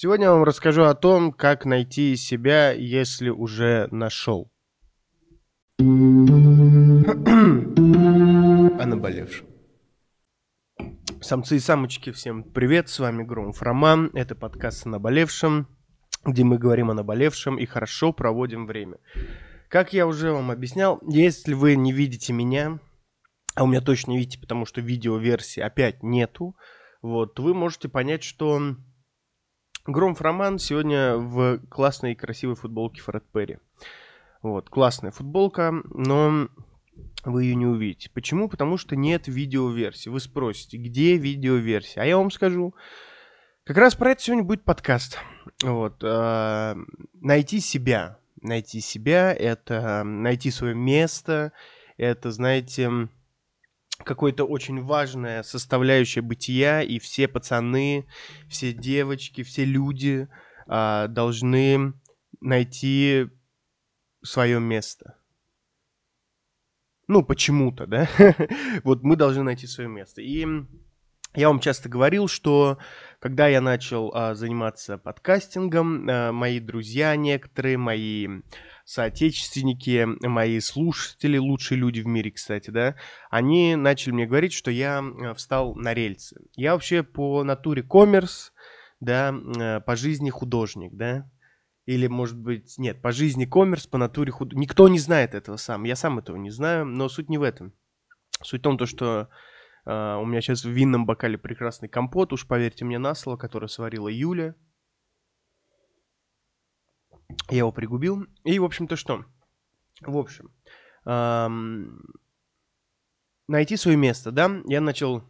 Сегодня я вам расскажу о том, как найти себя, если уже нашел. О наболевшем. Самцы и самочки, всем привет, с вами Громов Роман, это подкаст о наболевшем, где мы говорим о наболевшем и хорошо проводим время. Как я уже вам объяснял, если вы не видите меня, а у меня точно видите, потому что видеоверсии опять нету, вот, вы можете понять, что Громов Роман сегодня в классной и красивой футболке Фред Перри. Вот, классная футболка, но вы ее не увидите. Почему? Потому что нет видеоверсии. Вы спросите, где видеоверсия? А я вам скажу, как раз про это сегодня будет подкаст. Вот, э, найти себя. Найти себя, это найти свое место, это, знаете, какое-то очень важная составляющая бытия, и все пацаны, все девочки, все люди а, должны найти свое место. Ну, почему-то, да? вот мы должны найти свое место. И я вам часто говорил, что когда я начал а, заниматься подкастингом, а, мои друзья некоторые, мои соотечественники, мои слушатели, лучшие люди в мире, кстати, да, они начали мне говорить, что я э, встал на рельсы. Я вообще по натуре коммерс, да, э, по жизни художник, да, или, может быть, нет, по жизни коммерс, по натуре худ... Никто не знает этого сам, я сам этого не знаю, но суть не в этом. Суть в том, то, что э, у меня сейчас в винном бокале прекрасный компот, уж поверьте мне на слово, который сварила Юля, я его пригубил. И, в общем-то, что? В общем, эм, найти свое место, да? Я начал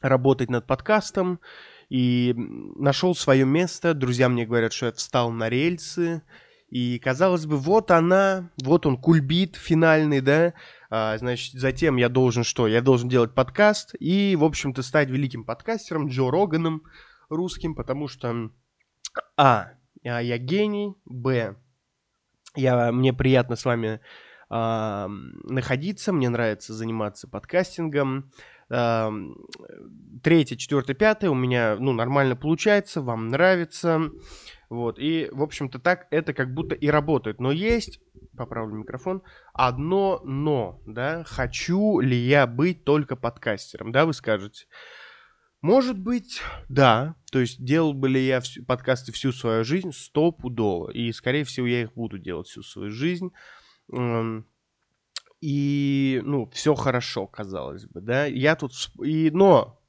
работать над подкастом и нашел свое место. Друзья мне говорят, что я встал на рельсы. И, казалось бы, вот она, вот он, кульбит финальный, да? А, значит, затем я должен что? Я должен делать подкаст и, в общем-то, стать великим подкастером, Джо Роганом русским, потому что, а, а, я гений, б, я, мне приятно с вами э, находиться, мне нравится заниматься подкастингом. Третье, четвертое, пятое у меня, ну, нормально получается, вам нравится. Вот, и, в общем-то, так это как будто и работает. Но есть, поправлю микрофон, одно но, да, хочу ли я быть только подкастером, да, вы скажете. Может быть, да. То есть делал бы ли я подкасты всю свою жизнь? Стопудово. И, скорее всего, я их буду делать всю свою жизнь. И, ну, все хорошо, казалось бы, да. Я тут... И, но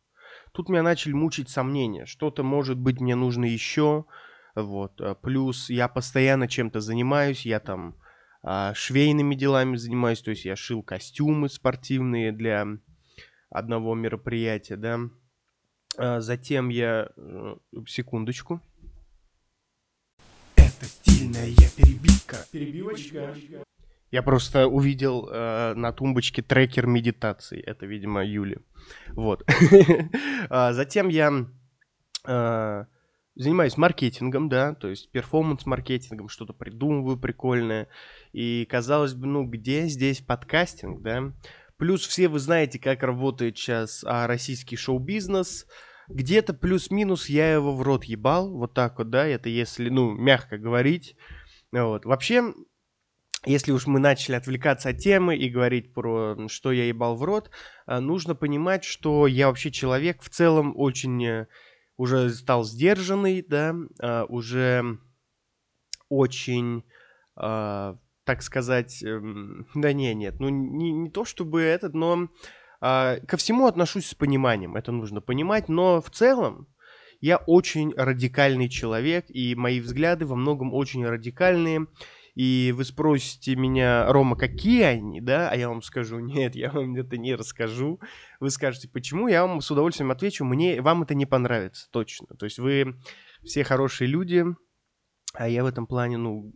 тут меня начали мучить сомнения. Что-то, может быть, мне нужно еще. Вот. А плюс я постоянно чем-то занимаюсь. Я там а, швейными делами занимаюсь. То есть я шил костюмы спортивные для одного мероприятия, да а, затем я... Э, секундочку. Это стильная перебивка. Перебивочка. Я просто увидел э, на тумбочке трекер медитации. Это, видимо, Юли. Вот. А, затем я э, занимаюсь маркетингом, да, то есть перформанс-маркетингом, что-то придумываю прикольное. И казалось бы, ну где здесь подкастинг, да? Плюс все вы знаете, как работает сейчас а, российский шоу-бизнес где-то плюс-минус я его в рот ебал, вот так вот, да, это если, ну, мягко говорить. Вот. Вообще, если уж мы начали отвлекаться от темы и говорить про что я ебал в рот, а, нужно понимать, что я вообще человек в целом очень э, уже стал сдержанный, да, а, уже очень, так сказать, эм, да не, нет, ну не, не то чтобы этот, но ко всему отношусь с пониманием, это нужно понимать, но в целом я очень радикальный человек, и мои взгляды во многом очень радикальные. И вы спросите меня, Рома, какие они, да? А я вам скажу, нет, я вам это не расскажу. Вы скажете, почему? Я вам с удовольствием отвечу, мне, вам это не понравится, точно. То есть вы все хорошие люди, а я в этом плане, ну,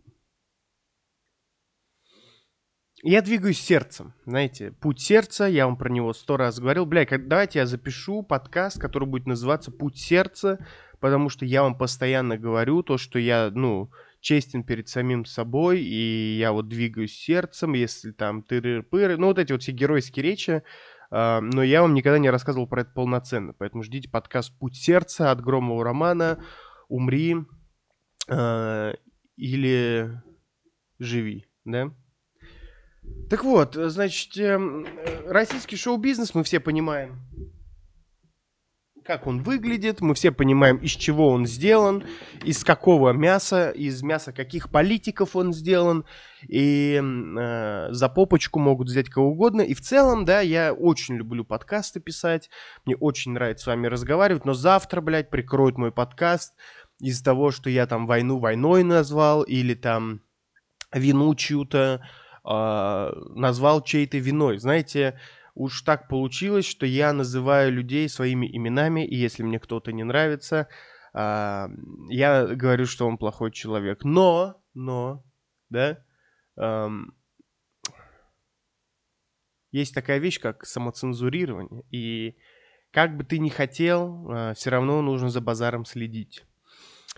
я двигаюсь сердцем, знаете, путь сердца, я вам про него сто раз говорил. Бля, давайте я запишу подкаст, который будет называться «Путь сердца», потому что я вам постоянно говорю то, что я, ну, честен перед самим собой, и я вот двигаюсь сердцем, если там тыры-пыры, ну, вот эти вот все геройские речи, Uh, но я вам никогда не рассказывал про это полноценно, поэтому ждите подкаст «Путь сердца» от Громового романа. умри э, или живи, да? Так вот, значит, эм, российский шоу-бизнес мы все понимаем, как он выглядит, мы все понимаем, из чего он сделан, из какого мяса, из мяса каких политиков он сделан, и э, за попочку могут взять кого угодно. И в целом, да, я очень люблю подкасты писать, мне очень нравится с вами разговаривать, но завтра, блядь, прикроют мой подкаст из-за того, что я там войну войной назвал, или там вину чью-то э, назвал чьей-то виной. Знаете, уж так получилось, что я называю людей своими именами, и если мне кто-то не нравится, э, я говорю, что он плохой человек. Но, но, да, есть такая вещь, как самоцензурирование, и как бы ты ни хотел, э, все равно нужно за базаром следить.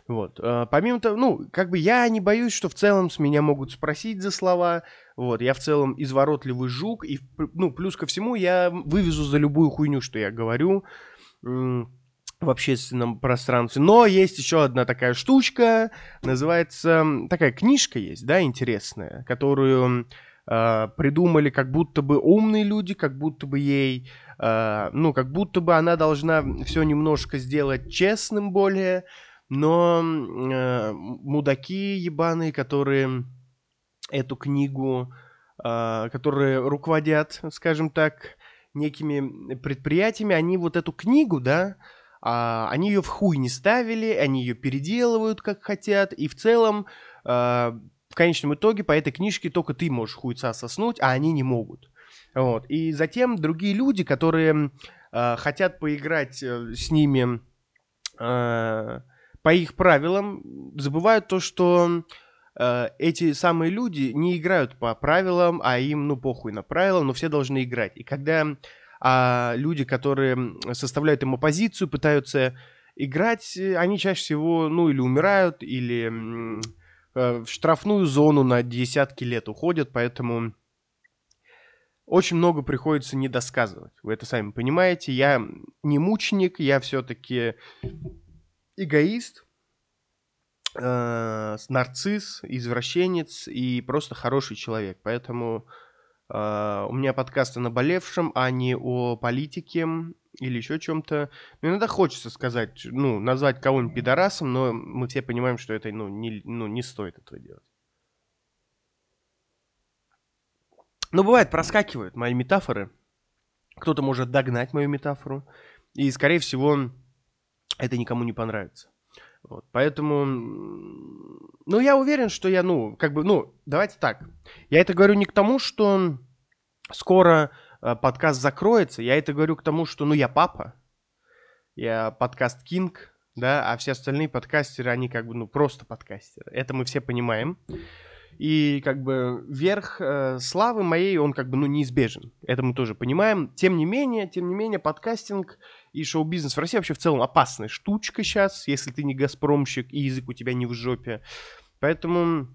Вот. А, помимо того, ну, как бы я не боюсь, что в целом с меня могут спросить за слова. Вот, я в целом изворотливый жук. И, ну, плюс ко всему, я вывезу за любую хуйню, что я говорю в общественном пространстве. Но есть еще одна такая штучка, называется, такая книжка есть, да, интересная, которую э, придумали как будто бы умные люди, как будто бы ей, э, ну, как будто бы она должна все немножко сделать честным более, но э, мудаки ебаные, которые эту книгу, э, которые руководят, скажем так, некими предприятиями, они вот эту книгу, да, э, они ее в хуй не ставили, они ее переделывают как хотят, и в целом э, в конечном итоге по этой книжке только ты можешь хуйца соснуть, а они не могут. Вот. И затем другие люди, которые э, хотят поиграть э, с ними э, по их правилам забывают то, что э, эти самые люди не играют по правилам, а им, ну, похуй на правила, но все должны играть. И когда а, люди, которые составляют им оппозицию, пытаются играть, они чаще всего, ну, или умирают, или э, в штрафную зону на десятки лет уходят, поэтому очень много приходится недосказывать. Вы это сами понимаете. Я не мученик, я все-таки эгоист, э, нарцисс, извращенец и просто хороший человек. Поэтому э, у меня подкаст о наболевшем, а не о политике или еще чем-то. Ну, иногда хочется сказать, ну, назвать кого-нибудь пидорасом, но мы все понимаем, что это, ну, не, ну, не стоит этого делать. Но бывает, проскакивают мои метафоры. Кто-то может догнать мою метафору. И, скорее всего, это никому не понравится. Вот, поэтому, ну, я уверен, что я, ну, как бы, ну, давайте так. Я это говорю не к тому, что скоро э, подкаст закроется, я это говорю к тому, что, ну, я папа, я подкаст Кинг, да, а все остальные подкастеры, они как бы, ну, просто подкастеры. Это мы все понимаем. И как бы верх э, славы моей, он как бы, ну, неизбежен. Это мы тоже понимаем. Тем не менее, тем не менее, подкастинг и шоу-бизнес в России вообще в целом опасная штучка сейчас, если ты не газпромщик и язык у тебя не в жопе. Поэтому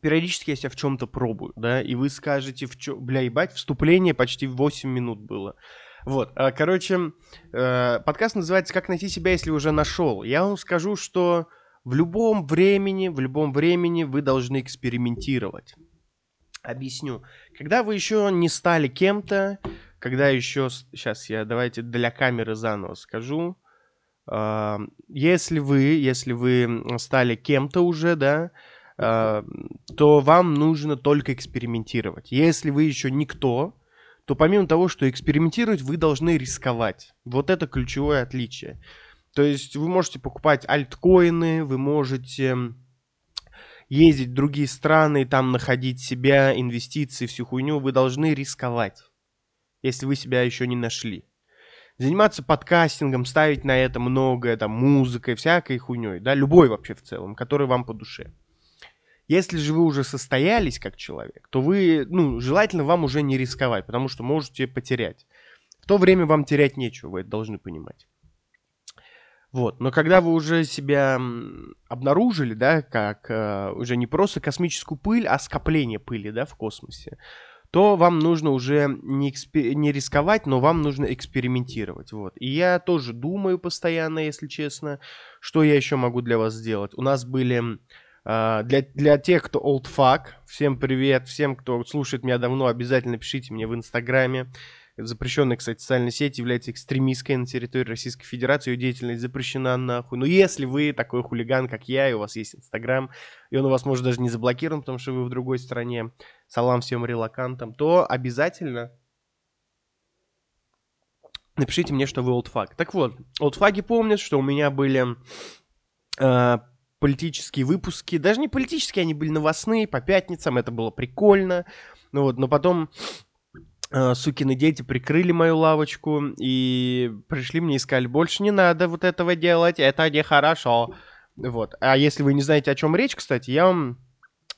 периодически я себя в чем-то пробую, да, и вы скажете, в чё... бля, ебать, вступление почти 8 минут было. Вот, а, короче, э, подкаст называется «Как найти себя, если уже нашел». Я вам скажу, что в любом времени, в любом времени вы должны экспериментировать. Объясню. Когда вы еще не стали кем-то, когда еще... Сейчас я давайте для камеры заново скажу. А, если вы, если вы стали кем-то уже, да, а, то вам нужно только экспериментировать. Если вы еще никто, то помимо того, что экспериментировать, вы должны рисковать. Вот это ключевое отличие. То есть вы можете покупать альткоины, вы можете ездить в другие страны, там находить себя, инвестиции, всю хуйню. Вы должны рисковать, если вы себя еще не нашли. Заниматься подкастингом, ставить на это многое, там, музыкой, всякой хуйней, да, любой вообще в целом, который вам по душе. Если же вы уже состоялись как человек, то вы, ну, желательно вам уже не рисковать, потому что можете потерять. В то время вам терять нечего, вы это должны понимать. Вот. Но когда вы уже себя обнаружили, да, как э, уже не просто космическую пыль, а скопление пыли, да, в космосе, то вам нужно уже не, экспер... не рисковать, но вам нужно экспериментировать. Вот. И я тоже думаю постоянно, если честно, что я еще могу для вас сделать. У нас были Uh, для, для тех, кто old fuck, всем привет, всем, кто слушает меня давно, обязательно пишите мне в Инстаграме. Запрещенная, кстати, социальная сеть является экстремистской на территории Российской Федерации. Ее деятельность запрещена нахуй. Но если вы такой хулиган, как я, и у вас есть Инстаграм, и он у вас может даже не заблокирован, потому что вы в другой стране, салам всем релакантам, то обязательно напишите мне, что вы олдфаг. Так вот, олдфаги помнят, что у меня были э, политические выпуски. Даже не политические, они были новостные, по пятницам, это было прикольно. Ну вот, но потом сукины дети прикрыли мою лавочку и пришли мне и сказали, больше не надо вот этого делать, это нехорошо. Вот. А если вы не знаете, о чем речь, кстати, я вам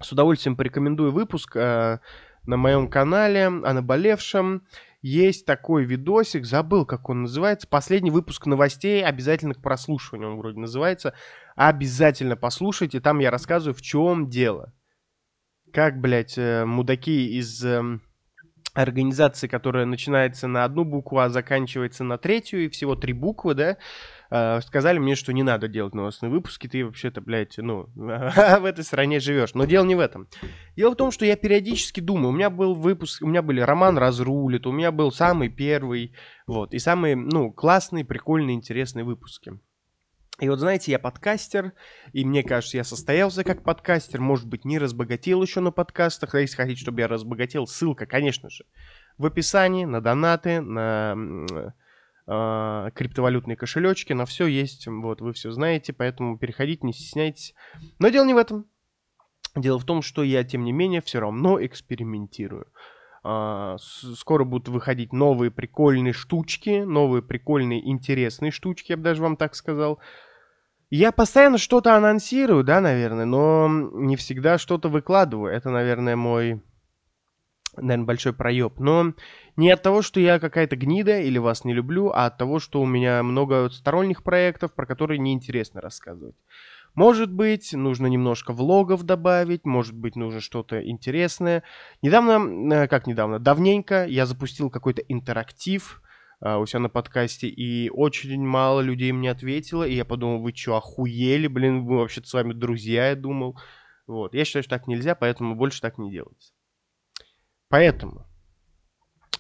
с удовольствием порекомендую выпуск э, на моем канале о наболевшем. Есть такой видосик, забыл, как он называется. Последний выпуск новостей, обязательно к прослушиванию он вроде называется. Обязательно послушайте, там я рассказываю, в чем дело. Как, блядь, э, мудаки из э, организации, которая начинается на одну букву, а заканчивается на третью, и всего три буквы, да, э, сказали мне, что не надо делать новостные выпуски, ты вообще-то, блядь, ну, в этой стране живешь. Но дело не в этом. Дело в том, что я периодически думаю, у меня был выпуск, у меня были «Роман разрулит», у меня был самый первый, вот, и самые, ну, классные, прикольные, интересные выпуски. И вот знаете, я подкастер, и мне кажется, я состоялся как подкастер, может быть, не разбогател еще на подкастах, а если хотите, чтобы я разбогател, ссылка, конечно же, в описании, на донаты, на э, криптовалютные кошелечки, на все есть, вот, вы все знаете, поэтому переходите, не стесняйтесь. Но дело не в этом. Дело в том, что я, тем не менее, все равно экспериментирую. Uh, скоро будут выходить новые прикольные штучки, новые прикольные интересные штучки, я бы даже вам так сказал. Я постоянно что-то анонсирую, да, наверное, но не всегда что-то выкладываю. Это, наверное, мой, наверное, большой проеб. Но не от того, что я какая-то гнида или вас не люблю, а от того, что у меня много сторонних проектов, про которые неинтересно рассказывать. Может быть, нужно немножко влогов добавить, может быть, нужно что-то интересное. Недавно, э, как недавно, давненько я запустил какой-то интерактив, у себя на подкасте, и очень мало людей мне ответило, и я подумал, вы что, охуели, блин, мы вообще-то с вами друзья, я думал. Вот, я считаю, что так нельзя, поэтому больше так не делается. Поэтому,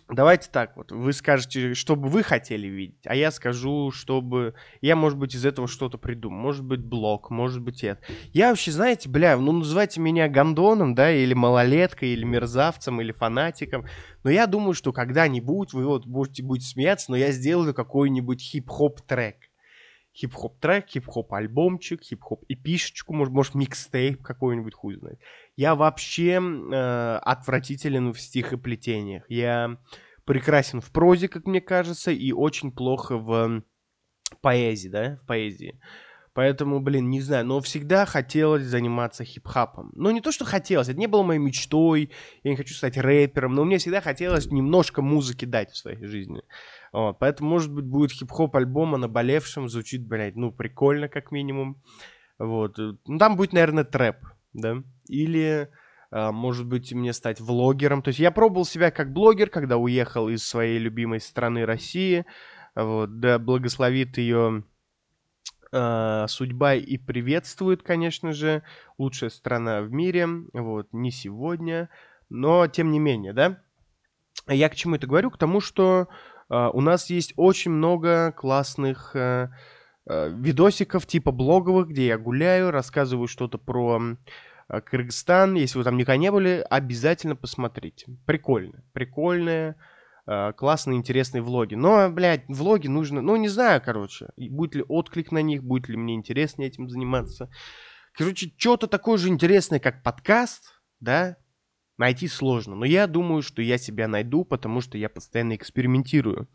Давайте так вот, вы скажете, что бы вы хотели видеть, а я скажу, чтобы... Я, может быть, из этого что-то придумаю. Может быть, блог, может быть, это. Я вообще, знаете, бля, ну называйте меня гандоном, да, или малолеткой, или мерзавцем, или фанатиком. Но я думаю, что когда-нибудь вы вот будете, будете смеяться, но я сделаю какой-нибудь хип-хоп трек. Хип-хоп трек, хип-хоп альбомчик, хип-хоп EP шечку, может, может микстейп какой-нибудь, хуй знает. Я вообще э, отвратителен в стихоплетениях. Я прекрасен в прозе, как мне кажется, и очень плохо в поэзии, да, в поэзии. Поэтому, блин, не знаю, но всегда хотелось заниматься хип-хопом. Ну, не то, что хотелось, это не было моей мечтой, я не хочу стать рэпером, но мне всегда хотелось немножко музыки дать в своей жизни. Вот, поэтому, может быть, будет хип-хоп альбом о наболевшем, звучит, блядь, ну, прикольно, как минимум. Вот, ну, там будет, наверное, трэп, да, или, а, может быть, мне стать влогером. То есть я пробовал себя как блогер, когда уехал из своей любимой страны России. Вот, да, благословит ее э, судьба и приветствует, конечно же, лучшая страна в мире. Вот, не сегодня, но тем не менее, да. Я к чему это говорю? К тому, что э, у нас есть очень много классных э, э, видосиков типа блоговых, где я гуляю, рассказываю что-то про Э, Кыргызстан, если вы там никогда не были, обязательно посмотрите. Прикольно, прикольные, классные, интересные влоги. Но, блядь, влоги нужно, ну, не знаю, короче, будет ли отклик на них, будет ли мне интересно этим заниматься. Короче, что-то такое же интересное, как подкаст, да, найти сложно. Но я думаю, что я себя найду, потому что я постоянно экспериментирую.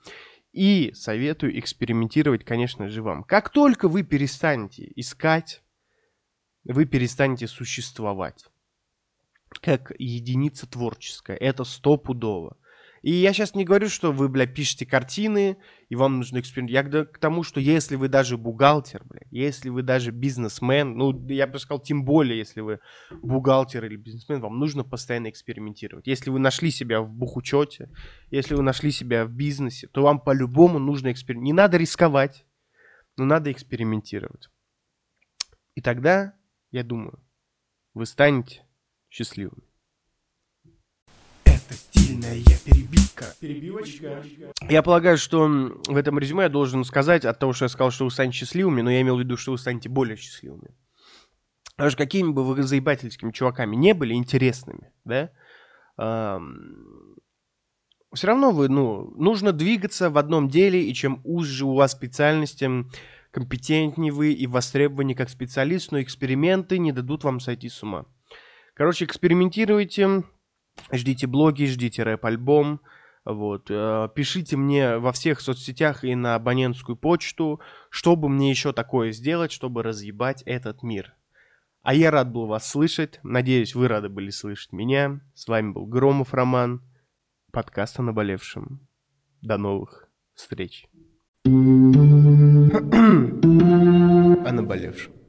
И советую экспериментировать, конечно же, вам. Как только вы перестанете искать вы перестанете существовать как единица творческая. Это стопудово. И я сейчас не говорю, что вы, бля, пишете картины, и вам нужно экспериментировать. Я к тому, что если вы даже бухгалтер, бля, если вы даже бизнесмен, ну, я бы сказал, тем более, если вы бухгалтер или бизнесмен, вам нужно постоянно экспериментировать. Если вы нашли себя в бухучете, если вы нашли себя в бизнесе, то вам по-любому нужно экспериментировать. Не надо рисковать, но надо экспериментировать. И тогда, я думаю, вы станете счастливыми. Стильная перебивка. Перебивочка. Я полагаю, что в этом резюме я должен сказать от того, что я сказал, что вы станете счастливыми, но я имел в виду, что вы станете более счастливыми. Потому что какими бы вы заебательскими чуваками не были, интересными, да, эм, все равно вы, ну, нужно двигаться в одном деле, и чем уже у вас специальности, компетентнее вы и востребованы как специалист, но эксперименты не дадут вам сойти с ума. Короче, экспериментируйте, ждите блоги, ждите рэп-альбом, вот. Э, пишите мне во всех соцсетях и на абонентскую почту, чтобы мне еще такое сделать, чтобы разъебать этот мир. А я рад был вас слышать. Надеюсь, вы рады были слышать меня. С вами был Громов Роман. Подкаст о наболевшем. До новых встреч. о наболевшем.